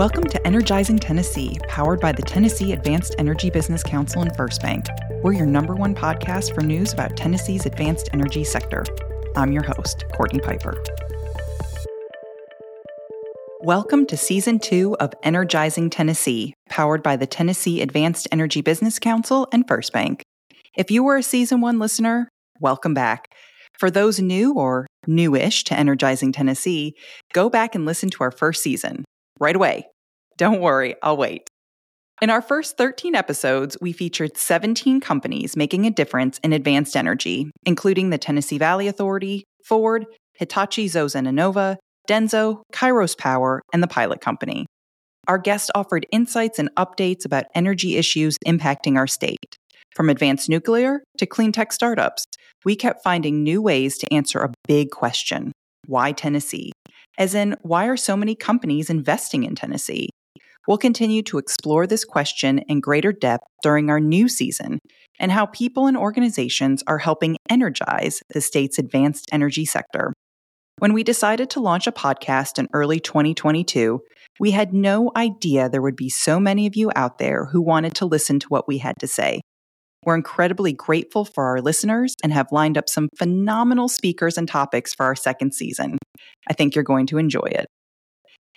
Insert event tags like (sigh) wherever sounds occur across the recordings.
Welcome to Energizing Tennessee, powered by the Tennessee Advanced Energy Business Council and FirstBank. We're your number one podcast for news about Tennessee's advanced energy sector. I'm your host, Cortney Piper. Welcome to Season 2 of Energizing Tennessee, powered by the Tennessee Advanced Energy Business Council and FirstBank. If you were a Season 1 listener, welcome back. For those new or newish to Energizing Tennessee, go back and listen to our first season right away. Don't worry, I'll wait. In our first 13 episodes, we featured 17 companies making a difference in advanced energy, including the Tennessee Valley Authority, Ford, Hitachi Zosen Inova, Denso, Kairos Power, and the Pilot Company. Our guest offered insights and updates about energy issues impacting our state. From advanced nuclear to clean tech startups, we kept finding new ways to answer a big question why Tennessee? As in, why are so many companies investing in Tennessee? We'll continue to explore this question in greater depth during our new season and how people and organizations are helping energize the state's advanced energy sector. When we decided to launch a podcast in early 2022, we had no idea there would be so many of you out there who wanted to listen to what we had to say. We're incredibly grateful for our listeners and have lined up some phenomenal speakers and topics for our second season. I think you're going to enjoy it.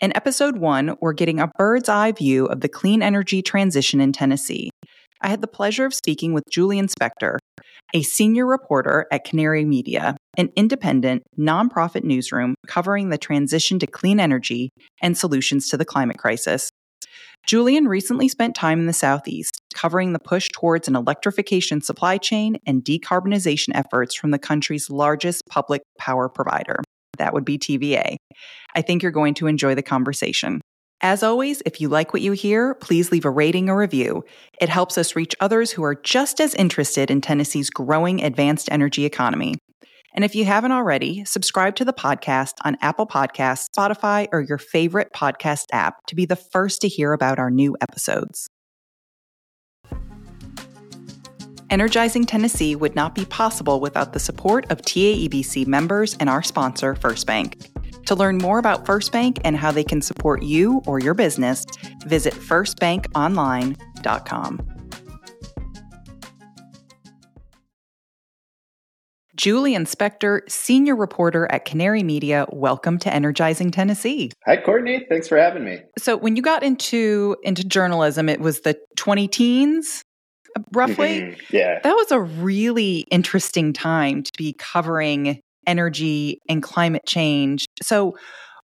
In episode one, we're getting a bird's eye view of the clean energy transition in Tennessee. I had the pleasure of speaking with Julian Spector, a senior reporter at Canary Media, an independent, nonprofit newsroom covering the transition to clean energy and solutions to the climate crisis. Julian recently spent time in the Southeast, covering the push towards an electrification supply chain and decarbonization efforts from the country's largest public power provider. That would be TVA. I think you're going to enjoy the conversation. As always, if you like what you hear, please leave a rating or review. It helps us reach others who are just as interested in Tennessee's growing advanced energy economy. And if you haven't already, subscribe to the podcast on Apple Podcasts, Spotify, or your favorite podcast app to be the first to hear about our new episodes. Energizing Tennessee would not be possible without the support of TAEBC members and our sponsor, FirstBank. To learn more about FirstBank and how they can support you or your business, visit firstbankonline.com. Julian Spector, senior reporter at Canary Media, welcome to Energizing Tennessee. Hi, Cortney. Thanks for having me. So, when you got into into journalism, it was the twenty teens, roughly. Mm-hmm. Yeah, that was a really interesting time to be covering energy and climate change. So,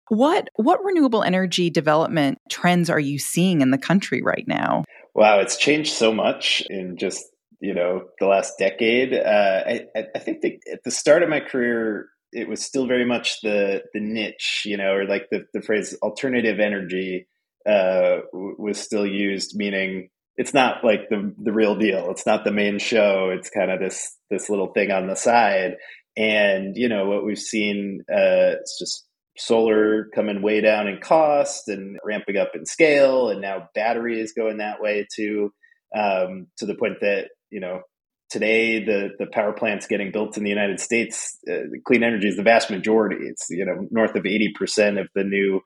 what what renewable energy development trends are you seeing in the country right now? Wow, it's changed so much in just you know the last decade. Uh, I, I think the, at the start of my career, it was still very much the the niche, you know, or like the the phrase alternative energy uh, was still used, meaning it's not like the the real deal. It's not the main show. It's kind of this this little thing on the side. And you know what we've seen, uh, it's just solar coming way down in cost and ramping up in scale, and now battery is going that way too, um, to the point that you know today the the power plants getting built in the United States, uh, clean energy is the vast majority. It's you know north of eighty percent of the new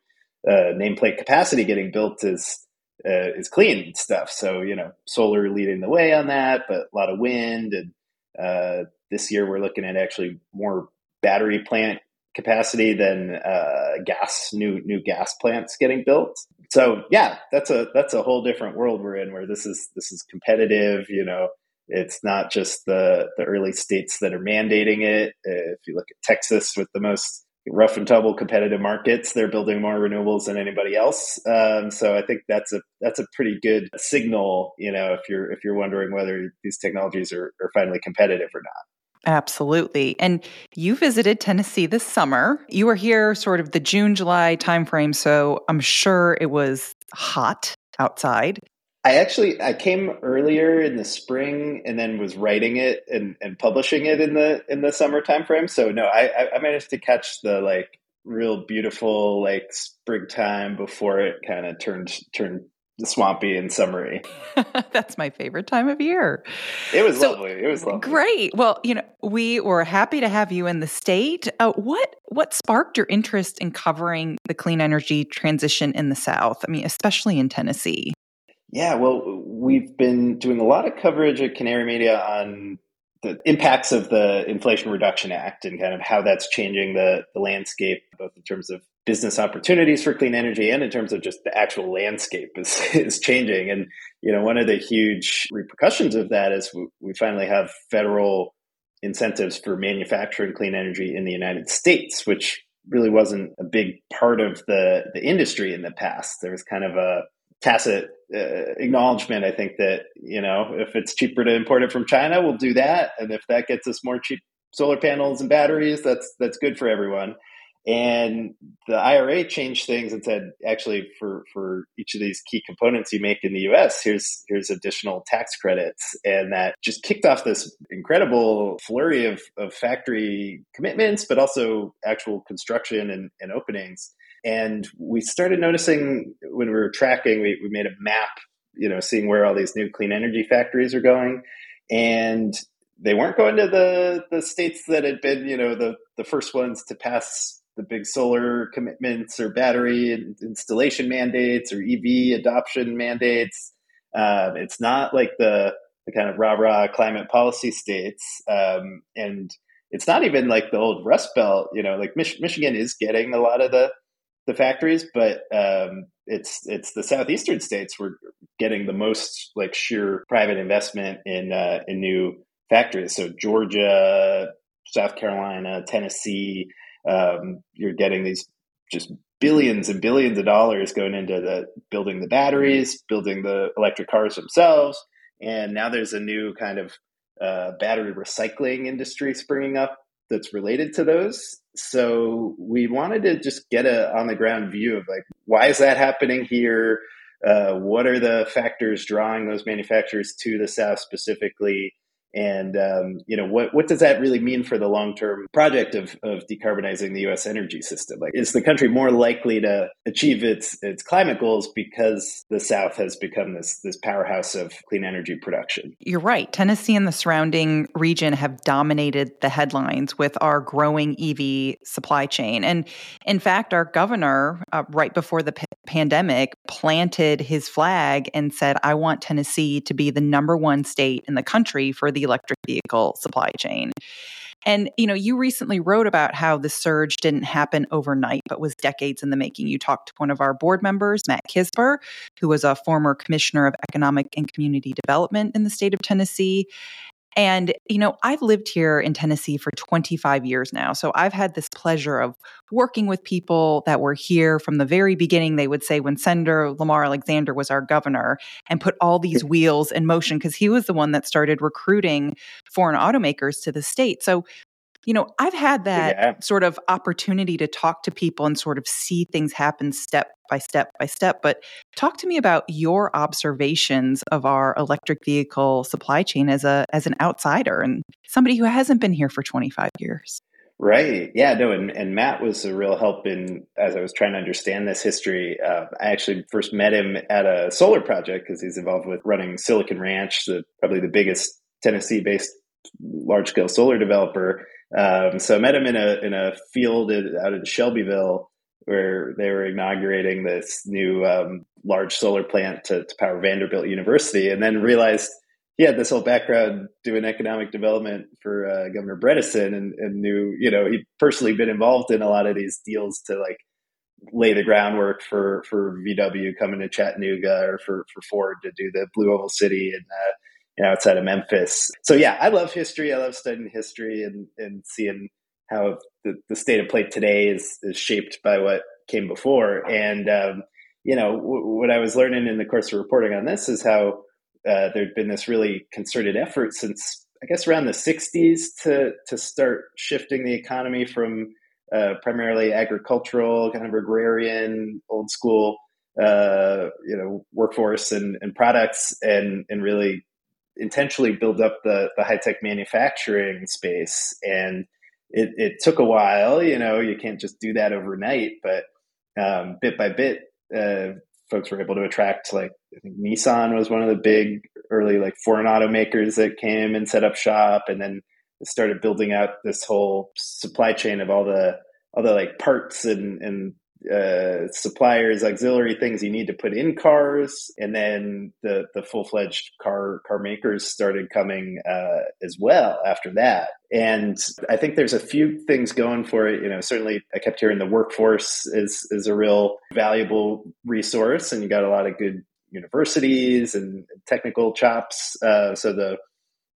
uh, nameplate capacity getting built is uh, is clean stuff. So you know solar leading the way on that, but a lot of wind and uh, this year we're looking at actually more battery plant capacity than uh, gas new new gas plants getting built. So yeah, that's a that's a whole different world we're in where this is this is competitive. You know, it's not just the the early states that are mandating it. If you look at Texas with the most rough and tumble competitive markets, they're building more renewables than anybody else. Um, so I think that's a that's a pretty good signal. You know, if you're if you're wondering whether these technologies are, are finally competitive or not. Absolutely. And you visited Tennessee this summer. You were here sort of the June, July timeframe, so I'm sure it was hot outside. I actually I came earlier in the spring and then was writing it and, and publishing it in the in the summer time frame. So no, I I managed to catch the like real beautiful like springtime before it kind of turned turned swampy and summery. (laughs) That's my favorite time of year. It was so, lovely. It was lovely. Great. Well, you know, we were happy to have you in the state. Uh, what what sparked your interest in covering the clean energy transition in the South? I mean, especially in Tennessee. Yeah, well, we've been doing a lot of coverage at Canary Media on the impacts of the Inflation Reduction Act and kind of how that's changing the, the landscape, both in terms of business opportunities for clean energy and in terms of just the actual landscape is, (laughs) is changing. And, you know, one of the huge repercussions of that is we, we finally have federal incentives for manufacturing clean energy in the United States, which really wasn't a big part of the, the industry in the past. There was kind of a tacit uh, acknowledgement, I think, that, you know, if it's cheaper to import it from China, we'll do that. And if that gets us more cheap solar panels and batteries, that's that's good for everyone. And the IRA changed things and said, actually, for, for each of these key components you make in the US, here's here's additional tax credits. And that just kicked off this incredible flurry of, of factory commitments, but also actual construction and, and openings. And we started noticing when we were tracking, we, we made a map, you know, seeing where all these new clean energy factories are going. And they weren't going to the, the states that had been, you know, the, the first ones to pass the big solar commitments or battery installation mandates or EV adoption mandates. Uh, it's not like the, the kind of rah rah climate policy states. Um, and it's not even like the old Rust Belt, you know, like Mich- Michigan is getting a lot of the, the factories, but um, it's it's the southeastern states were getting the most like sheer private investment in uh, in new factories. So Georgia, South Carolina, Tennessee, um, you're getting these just billions and billions of dollars going into the building the batteries, building the electric cars themselves, and now there's a new kind of uh, battery recycling industry springing up that's related to those. So we wanted to just get a on the ground view of like why is that happening here? Uh, what are the factors drawing those manufacturers to the south specifically? And um, you know what what does that really mean for the long term project of of decarbonizing the U.S. energy system? Like, is the country more likely to achieve its its climate goals because the South has become this this powerhouse of clean energy production? You're right. Tennessee and the surrounding region have dominated the headlines with our growing EV supply chain, and in fact, our governor, uh, right before the pandemic, planted his flag and said, "I want Tennessee to be the number one state in the country for the electric vehicle supply chain. And you know, you recently wrote about how the surge didn't happen overnight, but was decades in the making. You talked to one of our board members, Matt Kisber, who was a former commissioner of economic and community development in the state of Tennessee. And, you know, I've lived here in Tennessee for 25 years now. So I've had this pleasure of working with people that were here from the very beginning. They would say when Senator Lamar Alexander was our governor and put all these wheels in motion because he was the one that started recruiting foreign automakers to the state. So you know, I've had that yeah. sort of opportunity to talk to people and sort of see things happen step by step by step. But talk to me about your observations of our electric vehicle supply chain as a as an outsider and somebody who hasn't been here for 25 years. Right. Yeah. No. And, and Matt was a real help in as I was trying to understand this history. Uh, I actually first met him at a solar project because he's involved with running Silicon Ranch, the probably the biggest Tennessee-based large scale solar developer. Um, so I met him in a in a field out in Shelbyville where they were inaugurating this new um, large solar plant to, to, power Vanderbilt University, and then realized he had this whole background doing economic development for uh, Governor Bredesen, and, and knew you know he'd personally been involved in a lot of these deals to like lay the groundwork for for VW coming to Chattanooga or for for Ford to do the BlueOval City and uh, outside of Memphis. So yeah, I love history. I love studying history and, and seeing how the, the state of play today is, is shaped by what came before. And, um, you know, w- what I was learning in the course of reporting on this is how uh, there'd been this really concerted effort since, I guess, around the 60s to, to start shifting the economy from uh, primarily agricultural, kind of agrarian, old school, uh, you know, workforce and, and products and, and really intentionally build up the, the high tech manufacturing space. And it, it took a while, you know, you can't just do that overnight, but um, bit by bit, uh, folks were able to attract like I think Nissan was one of the big early like foreign automakers that came and set up shop, and then started building out this whole supply chain of all the all the like parts and and uh, suppliers, auxiliary things you need to put in cars, and then the the full fledged car car makers started coming uh, as well after that. And I think there's a few things going for it. You know, certainly I kept hearing the workforce is is a real valuable resource, and you got a lot of good universities and technical chops. Uh, so the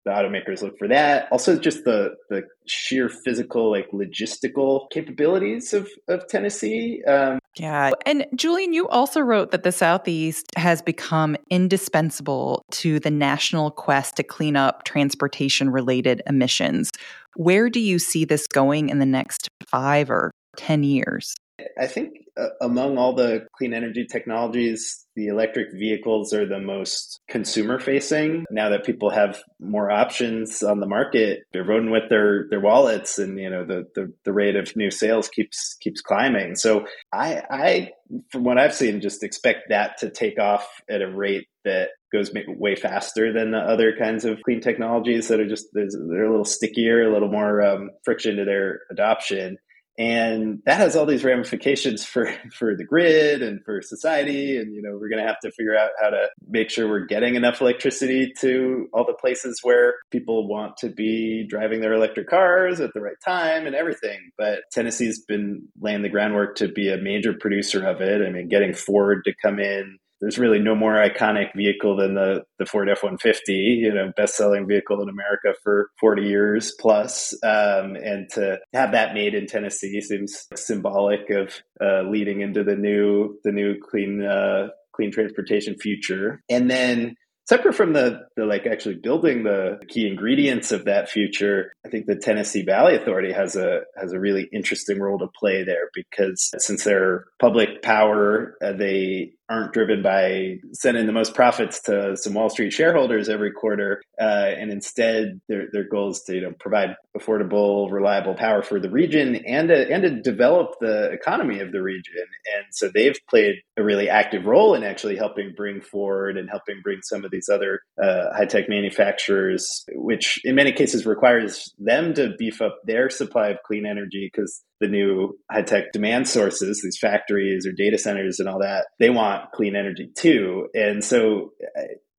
the automakers look for that. Also, just the the sheer physical, like logistical capabilities of of Tennessee. Um, yeah, and Julian, you also wrote that the Southeast has become indispensable to the national quest to clean up transportation related emissions. Where do you see this going in the next five or ten years? I think uh, among all the clean energy technologies, the electric vehicles are the most consumer facing. Now that people have more options on the market, they're voting with their, their wallets and, you know, the, the, the rate of new sales keeps, keeps climbing. So I, I, from what I've seen, just expect that to take off at a rate that goes way faster than the other kinds of clean technologies that are just, they're a little stickier, a little more um, friction to their adoption and that has all these ramifications for (laughs) for the grid and for society. And you know we're going to have to figure out how to make sure we're getting enough electricity to all the places where people want to be driving their electric cars at the right time and everything. But tennessee's been laying the groundwork to be a major producer of it. I mean getting ford to come in there's really no more iconic vehicle than the the Ford F one fifty, you know, best selling vehicle in America for forty years plus, um, and to have that made in Tennessee seems symbolic of uh, leading into the new the new clean uh, clean transportation future. And then separate from the, the like actually building the key ingredients of that future i think the tennessee valley authority has a has a really interesting role to play there because since they're public power uh, they aren't driven by sending the most profits to some Wall Street shareholders every quarter, uh, and instead their their goal is to you know provide affordable, reliable power for the region and to, and to develop the economy of the region. And so they've played a really active role in actually helping bring forward and helping bring some of these other uh, high tech manufacturers, which in many cases requires them to beef up their supply of clean energy because the new high tech demand sources, these factories or data centers and all that, they want clean energy too. And so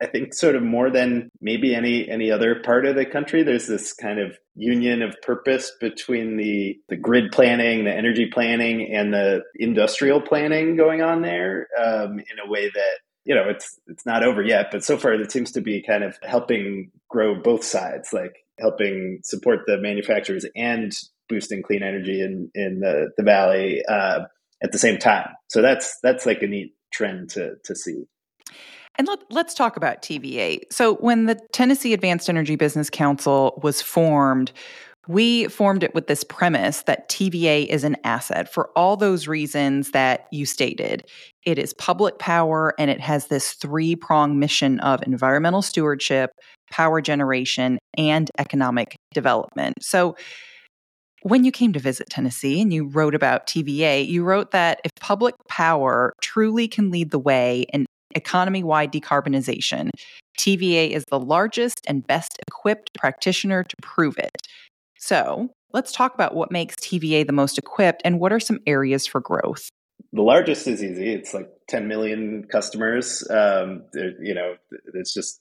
I think sort of more than maybe any any other part of the country, there's this kind of union of purpose between the the grid planning, the energy planning, and the industrial planning going on there um, in a way that you know it's it's not over yet, but so far it seems to be kind of helping grow both sides, like helping support the manufacturers and boosting clean energy in in the the valley uh, at the same time. So that's that's like a neat trend to to see. And let, us talk about TVA. So, when the Tennessee Advanced Energy Business Council was formed, we formed it with this premise that TVA is an asset for all those reasons that you stated. It is public power and it has this three prong mission of environmental stewardship, power generation, and economic development. So, when you came to visit Tennessee and you wrote about TVA, you wrote that if public power truly can lead the way in economy wide decarbonization, TVA is the largest and best equipped practitioner to prove it. So let's talk about what makes TVA the most equipped and what are some areas for growth. The largest is easy. It's like 10 million customers. Um, you know, it's just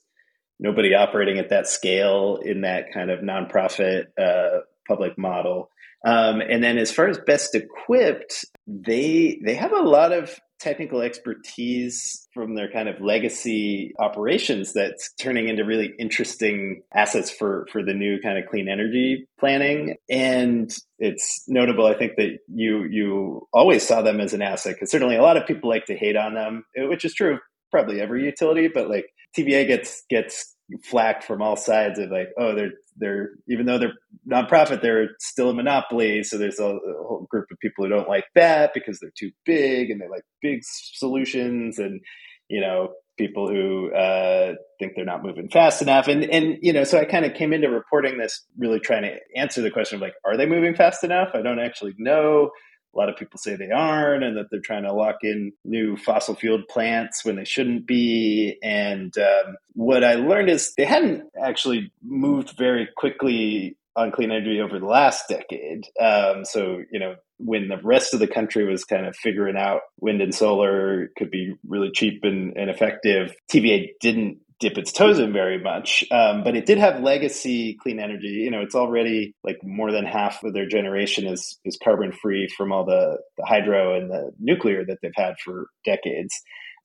nobody operating at that scale in that kind of nonprofit uh, public model. Um, and then as far as best equipped, they they have a lot of technical expertise from their kind of legacy operations that's turning into really interesting assets for for the new kind of clean energy planning. And it's notable i think that you you always saw them as an asset because certainly a lot of people like to hate on them which is true of probably every utility but like tva gets gets flack from all sides of like, oh, they're they're even though they're nonprofit, they're still a monopoly. So there's a, a, whole group of people who don't like that because they're too big and they like big solutions, and you know people who uh, think they're not moving fast enough. And and you know, so I kind of came into reporting this really trying to answer the question of like, are they moving fast enough? I don't actually know. A lot of people say they aren't, and that they're trying to lock in new fossil fueled plants when they shouldn't be. And um, what I learned is they hadn't actually moved very quickly on clean energy over the last decade. Um, so, you know, when the rest of the country was kind of figuring out wind and solar could be really cheap and, and effective, TVA didn't dip its toes in very much. Um, but it did have legacy clean energy. You know, it's already like more than half of their generation is is carbon free from all the, the hydro and the nuclear that they've had for decades.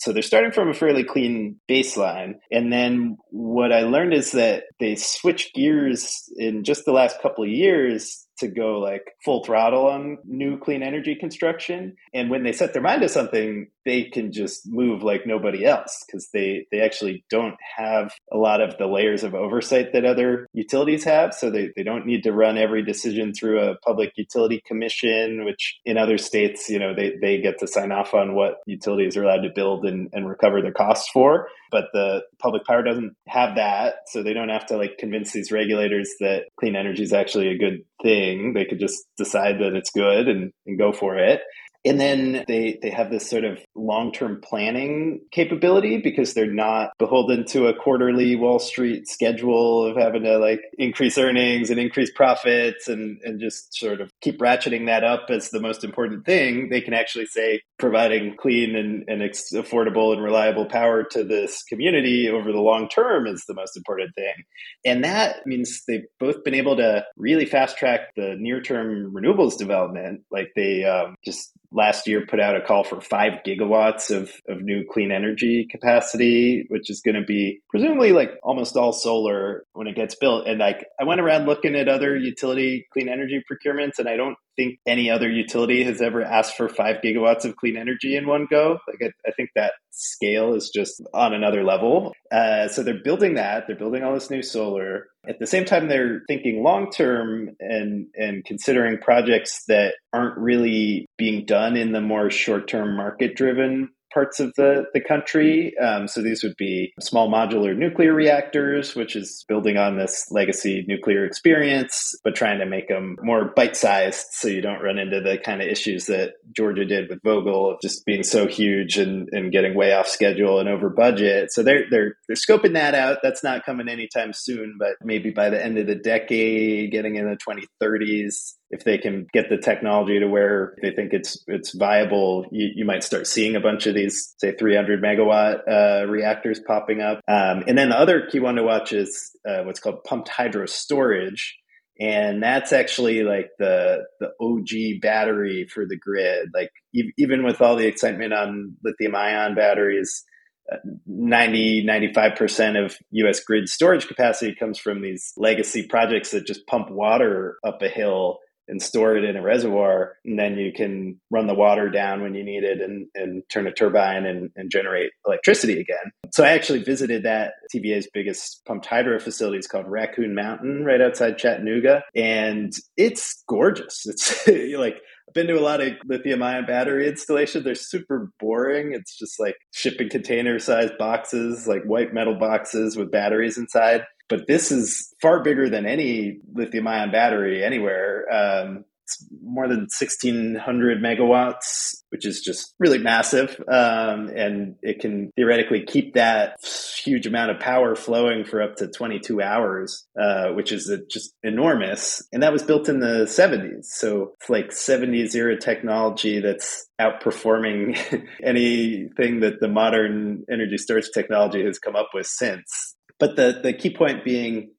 So they're starting from a fairly clean baseline. And then what I learned is that they switched gears in just the last couple of years to go like full throttle on new clean energy construction. And when they set their mind to something, they can just move like nobody else because they, they actually don't have a lot of the layers of oversight that other utilities have. So they, they don't need to run every decision through a public utility commission, which in other states, you know, they, they get to sign off on what utilities are allowed to build and, and recover their costs for. But the public power doesn't have that. So they don't have to like convince these regulators that clean energy is actually a good thing. They could just decide that it's good and, and go for it. And then they, they have this sort of long term planning capability because they're not beholden to a quarterly Wall Street schedule of having to like increase earnings and increase profits and, and just sort of keep ratcheting that up as the most important thing. They can actually say providing clean and, and affordable and reliable power to this community over the long term is the most important thing. And that means they've both been able to really fast track the near term renewables development. Like they um, just last year put out a call for five gigawatts of, of new clean energy capacity, which is going to be presumably like almost all solar when it gets built. And like I went around looking at other utility clean energy procurements, and I don't think any other utility has ever asked for five gigawatts of clean energy in one go. Like I, I think that scale is just on another level. Uh, so they're building that. They're building all this new solar. At the same time, they're thinking long term and and considering projects that aren't really being done in the more short term market driven parts of the, the country. Um, so these would be small modular nuclear reactors, which is building on this legacy nuclear experience, but trying to make them more bite sized so you don't run into the kind of issues that Georgia did with Vogtle of just being so huge and, and getting way off schedule and over budget. So they're, they're, they're scoping that out. That's not coming anytime soon, but maybe by the end of the decade, getting in the 2030s, if they can get the technology to where they think it's it's viable, you, you might start seeing a bunch of these, say, 300 megawatt uh, reactors popping up. Um, and then the other key one to watch is uh, what's called pumped hydro storage, and that's actually like the the OG battery for the grid. Like e- even with all the excitement on lithium ion batteries. Uh, 90 95% of US grid storage capacity comes from these legacy projects that just pump water up a hill and store it in a reservoir and then you can run the water down when you need it and, and turn a turbine and, and generate electricity again so i actually visited that tva's biggest pumped hydro facility it's called raccoon mountain right outside chattanooga and it's gorgeous (laughs) it's like I've been to a lot of lithium ion battery installations. They're super boring. It's just like shipping container sized boxes, like white metal boxes with batteries inside. But this is far bigger than any lithium ion battery anywhere. Um, it's more than 1600 megawatts, which is just really massive. Um, and it can theoretically keep that huge amount of power flowing for up to 22 hours, uh, which is just enormous. And that was built in the 70s. So it's like 70s era technology that's outperforming (laughs) anything that the modern energy storage technology has come up with since. But the, the key point being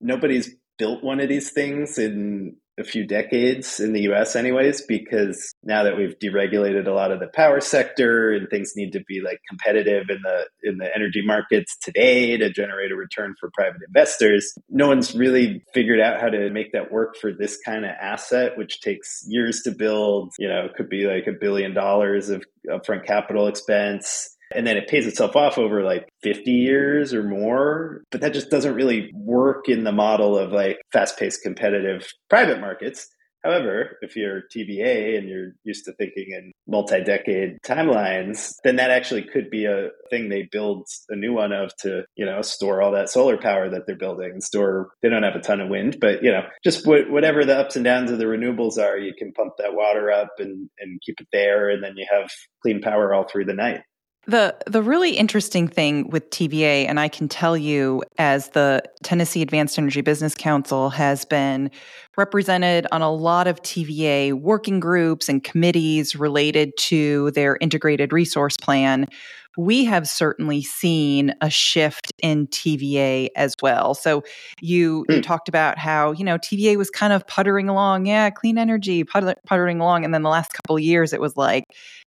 nobody's built one of these things in a few decades in the US anyways because now that we've deregulated a lot of the power sector and things need to be like competitive in the in the energy markets today to generate a return for private investors no one's really figured out how to make that work for this kind of asset which takes years to build. You know could be like a billion dollars of upfront capital expense and then it pays itself off over like 50 years or more. But that just doesn't really work in the model of like fast paced competitive private markets. However, if you're TVA and you're used to thinking in multi decade timelines, then that actually could be a thing they build a new one of to, you know, store all that solar power that they're building and store, they don't have a ton of wind, but, you know, just whatever the ups and downs of the renewables are, you can pump that water up and, and keep it there. And then you have clean power all through the night. The the really interesting thing with TVA, and I can tell you as the Tennessee Advanced Energy Business Council has been represented on a lot of TVA working groups and committees related to their integrated resource plan we have certainly seen a shift in TVA as well. So you, mm. you hmm. talked about how, you know, TVA was kind of puttering along, yeah, clean energy, putter, puttering along. And then the last couple of years, it was like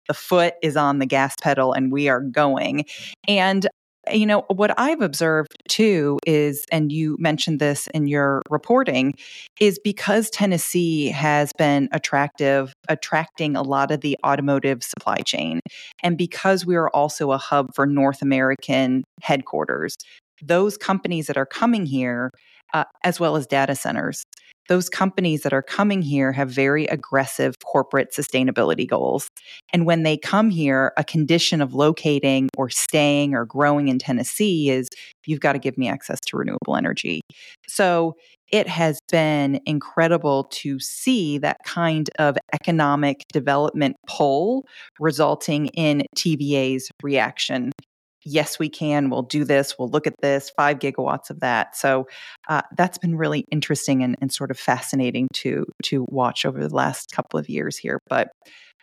the foot is on the gas pedal and we are going. And you know, what I've observed too is, and you mentioned this in your reporting, is because Tennessee has been attractive, attracting a lot of the automotive supply chain, and because we are also a hub for North American headquarters, those companies that are coming here, uh, as well as data centers, those companies that are coming here have very aggressive corporate sustainability goals. And when they come here, a condition of locating or staying or growing in Tennessee is you've got to give me access to renewable energy. So it has been incredible to see that kind of economic development pull resulting in TVA's reaction yes, we can, we'll do this, we'll look at this, five gigawatts of that. So uh, that's been really interesting and, and sort of fascinating to to watch over the last couple of years here. But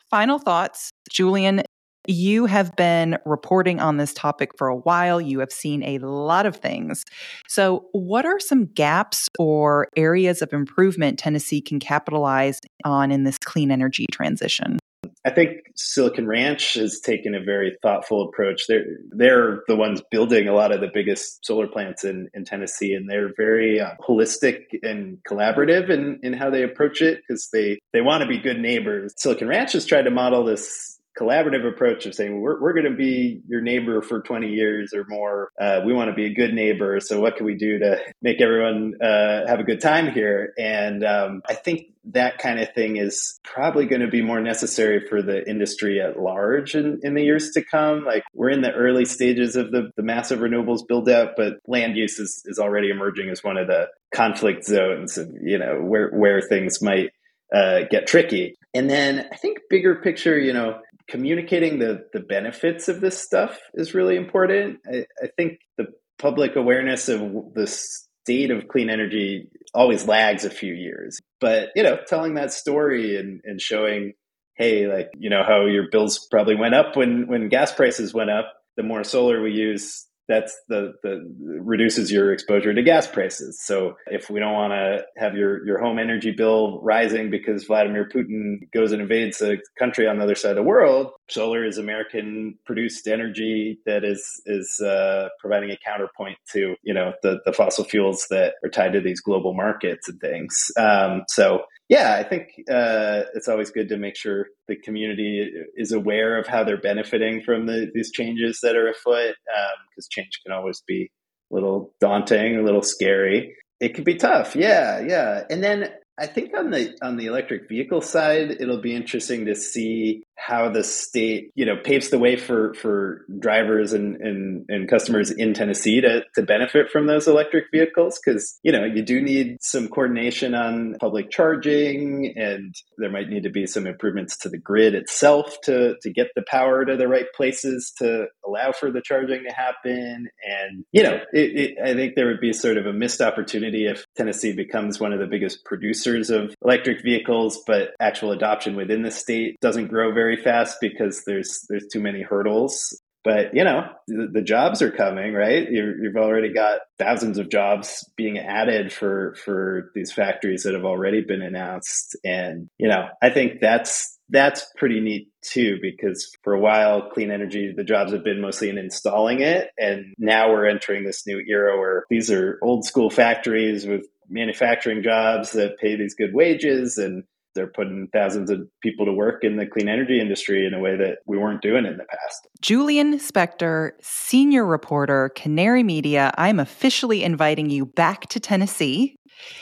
final thoughts, Julian. You have been reporting on this topic for a while. You have seen a lot of things. So, what are some gaps or areas of improvement Tennessee can capitalize on in this clean energy transition? I think Silicon Ranch has taken a very thoughtful approach. They're they're the ones building a lot of the biggest solar plants in, in Tennessee, and they're very uh, holistic and collaborative in, in how they approach it because they they want to be good neighbors. Silicon Ranch has tried to model this collaborative approach of saying we're, we're going to be your neighbor for 20 years or more. Uh, we want to be a good neighbor. So what can we do to make everyone uh, have a good time here? And um, i think that kind of thing is probably going to be more necessary for the industry at large in, in the years to come. Like we're in the early stages of the, the massive renewables build out but land use is, is already emerging as one of the conflict zones and you know where where things might uh, get tricky. And then I think bigger picture, you know, communicating the the benefits of this stuff is really important. I, I think the public awareness of the state of clean energy always lags a few years. But you know, telling that story and, and showing, hey, like you know how your bills probably went up when when gas prices went up. The more solar we use, that's the, the reduces your exposure to gas prices. So if we don't want to have your, your home energy bill rising because Vladimir Putin goes and invades a country on the other side of the world, solar is American produced energy that is is uh, providing a counterpoint to you know the the fossil fuels that are tied to these global markets and things. Um, so yeah, I think uh, it's always good to make sure the community is aware of how they're benefiting from the, these changes that are afoot, because um, change can always be a little daunting, a little scary. It could be tough, yeah, yeah. And then I think on the on the electric vehicle side, it'll be interesting to see how the state, you know, paves the way for for drivers and and, and customers in Tennessee to to benefit from those electric vehicles because you know you do need some coordination on public charging, and there might need to be some improvements to the grid itself to to get the power to the right places to allow for the charging to happen. And you know, it, it, I think there would be sort of a missed opportunity if Tennessee becomes one of the biggest producers of electric vehicles, but actual adoption within the state doesn't grow very fast because there's there's too many hurdles. But you know, the, the jobs are coming, right? you you've already got thousands of jobs being added for for these factories that have already been announced, and you know, I think that's that's pretty neat too because for a while clean energy the jobs have been mostly in installing it and now we're entering this new era where these are old school factories with manufacturing jobs that pay these good wages and they're putting thousands of people to work in the clean energy industry in a way that we weren't doing in the past. Julian Spector, senior reporter, Canary Media, I'm officially inviting you back to Tennessee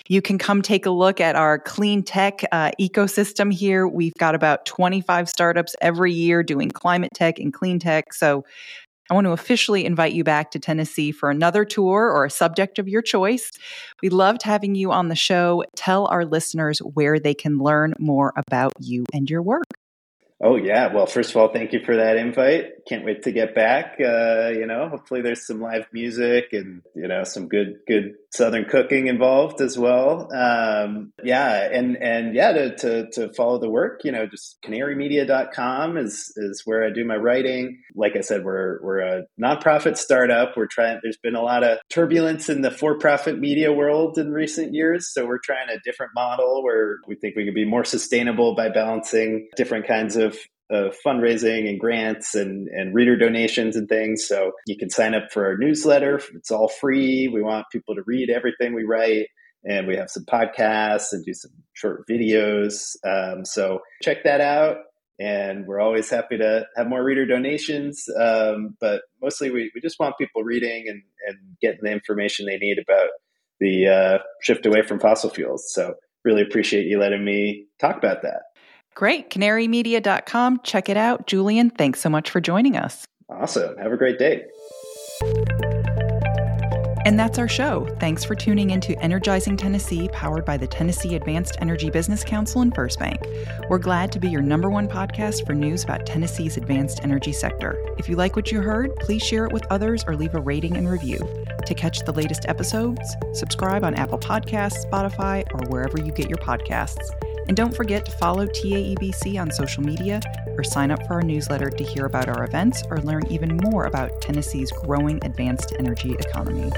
You can come take a look at our clean tech uh, ecosystem here. We've got about 25 startups every year doing climate tech and clean tech. So I want to officially invite you back to Tennessee for another tour or a subject of your choice. We loved having you on the show. Tell our listeners where they can learn more about you and your work. Oh yeah. Well, first of all, thank you for that invite. Can't wait to get back. Uh, you know, hopefully there's some live music and you know some good good southern cooking involved as well. Um, yeah, and and yeah, to, to to follow the work, you know, just canarymedia.com is is where I do my writing. Like I said, we're we're a nonprofit startup. We're trying. There's been a lot of turbulence in the for-profit media world in recent years, so we're trying a different model where we think we can be more sustainable by balancing different kinds of of fundraising and grants and, and reader donations and things. So you can sign up for our newsletter. It's all free. We want people to read everything we write. And we have some podcasts and do some short videos. Um, so check that out. And we're always happy to have more reader donations. Um, but mostly we, we just want people reading and, and getting the information they need about the uh, shift away from fossil fuels. So really appreciate you letting me talk about that. Great. Canarymedia.com. Check it out. Julian, thanks so much for joining us. Awesome. Have a great day. And that's our show. Thanks for tuning into Energizing Tennessee, powered by the Tennessee Advanced Energy Business Council and FirstBank. We're glad to be your number one podcast for news about Tennessee's advanced energy sector. If you like what you heard, please share it with others or leave a rating and review. To catch the latest episodes, subscribe on Apple Podcasts, Spotify, or wherever you get your podcasts. And don't forget to follow TAEBC on social media or sign up for our newsletter to hear about our events or learn even more about Tennessee's growing advanced energy economy.